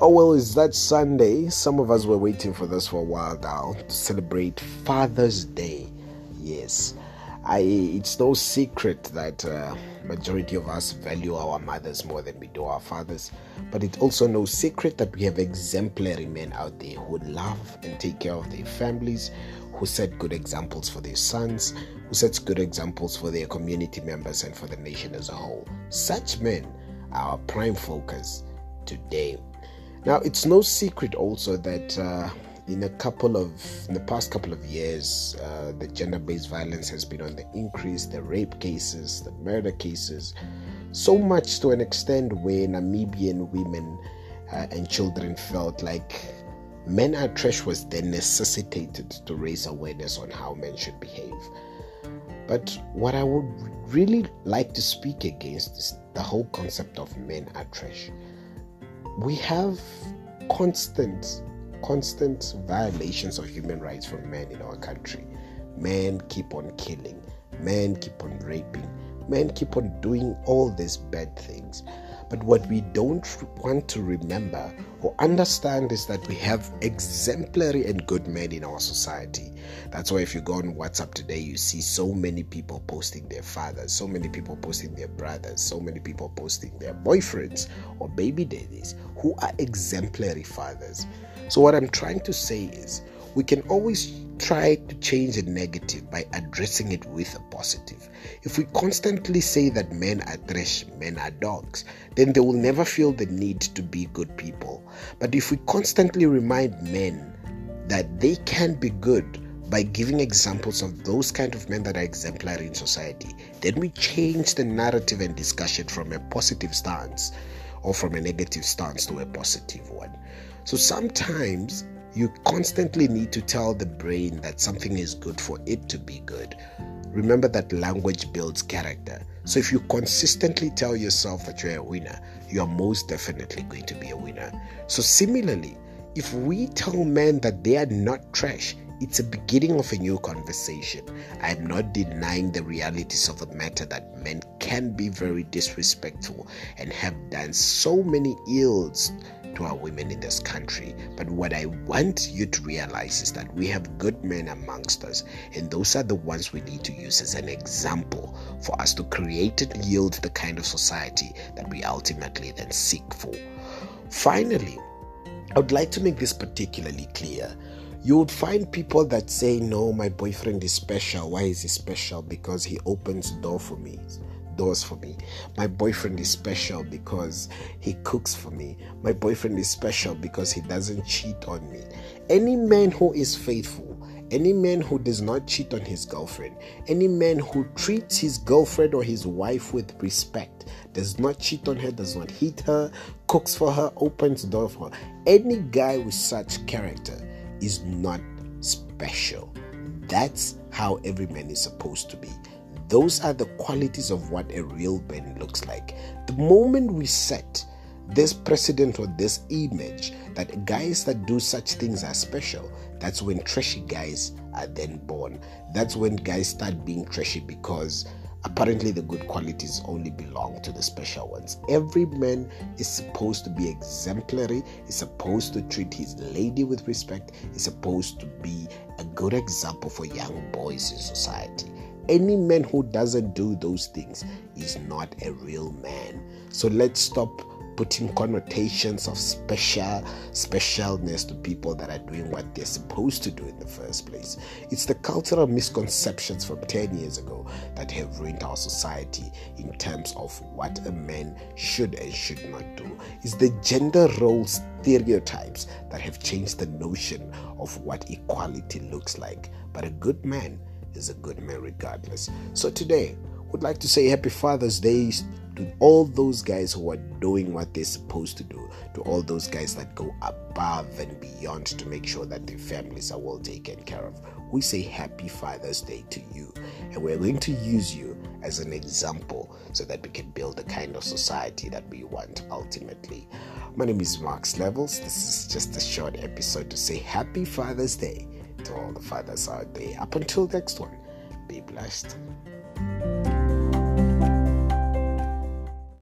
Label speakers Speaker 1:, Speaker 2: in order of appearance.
Speaker 1: Oh, well, it's that Sunday? Some of us were waiting for this for a while now to celebrate Father's Day. Yes, I, it's no secret that uh, majority of us value our mothers more than we do our fathers. But it's also no secret that we have exemplary men out there who love and take care of their families, who set good examples for their sons, who sets good examples for their community members and for the nation as a whole. Such men are our prime focus today. Now, it's no secret also that uh, in a couple of in the past couple of years, uh, the gender-based violence has been on the increase. The rape cases, the murder cases, so much to an extent where Namibian women uh, and children felt like men are trash was then necessitated to raise awareness on how men should behave. But what I would really like to speak against is the whole concept of men are trash we have constant constant violations of human rights from men in our country. Men keep on killing. Men keep on raping men keep on doing all these bad things but what we don't want to remember or understand is that we have exemplary and good men in our society. That's why if you go on WhatsApp today, you see so many people posting their fathers, so many people posting their brothers, so many people posting their boyfriends or baby daddies who are exemplary fathers. So, what I'm trying to say is we can always try to change a negative by addressing it with a positive. If we constantly say that men are trash, men are dogs, then they will never feel the need to be good people. But if we constantly remind men that they can be good by giving examples of those kind of men that are exemplary in society, then we change the narrative and discussion from a positive stance or from a negative stance to a positive one. So sometimes you constantly need to tell the brain that something is good for it to be good. Remember that language builds character. So if you consistently tell yourself that you're a winner, you are most definitely going to be a winner. So similarly, if we tell men that they are not trash, it's a beginning of a new conversation. I'm not denying the realities of the matter that men can be very disrespectful and have done so many ills to our women in this country. But what I want you to realize is that we have good men amongst us, and those are the ones we need to use as an example for us to create and yield the kind of society that we ultimately then seek for. Finally, I would like to make this particularly clear. You would find people that say, No, my boyfriend is special. Why is he special? Because he opens door for me doors for me. My boyfriend is special because he cooks for me. My boyfriend is special because he doesn't cheat on me. Any man who is faithful, any man who does not cheat on his girlfriend, any man who treats his girlfriend or his wife with respect, does not cheat on her, does not hit her, cooks for her, opens the door for her. Any guy with such character is not special. That's how every man is supposed to be. Those are the qualities of what a real man looks like. The moment we set this precedent or this image that guys that do such things are special, that's when trashy guys are then born. That's when guys start being trashy because apparently the good qualities only belong to the special ones. Every man is supposed to be exemplary, is supposed to treat his lady with respect, is supposed to be a good example for young boys in society any man who doesn't do those things is not a real man. So let's stop putting connotations of special specialness to people that are doing what they're supposed to do in the first place. It's the cultural misconceptions from 10 years ago that have ruined our society in terms of what a man should and should not do. It's the gender role stereotypes that have changed the notion of what equality looks like. But a good man is a good man regardless. So today, would like to say happy Father's Day to all those guys who are doing what they're supposed to do, to all those guys that go above and beyond to make sure that their families are well taken care of. We say happy Father's Day to you, and we're going to use you as an example so that we can build the kind of society that we want ultimately. My name is Max Levels. This is just a short episode to say happy Father's Day to all the fathers out there. Up until next one, be blessed.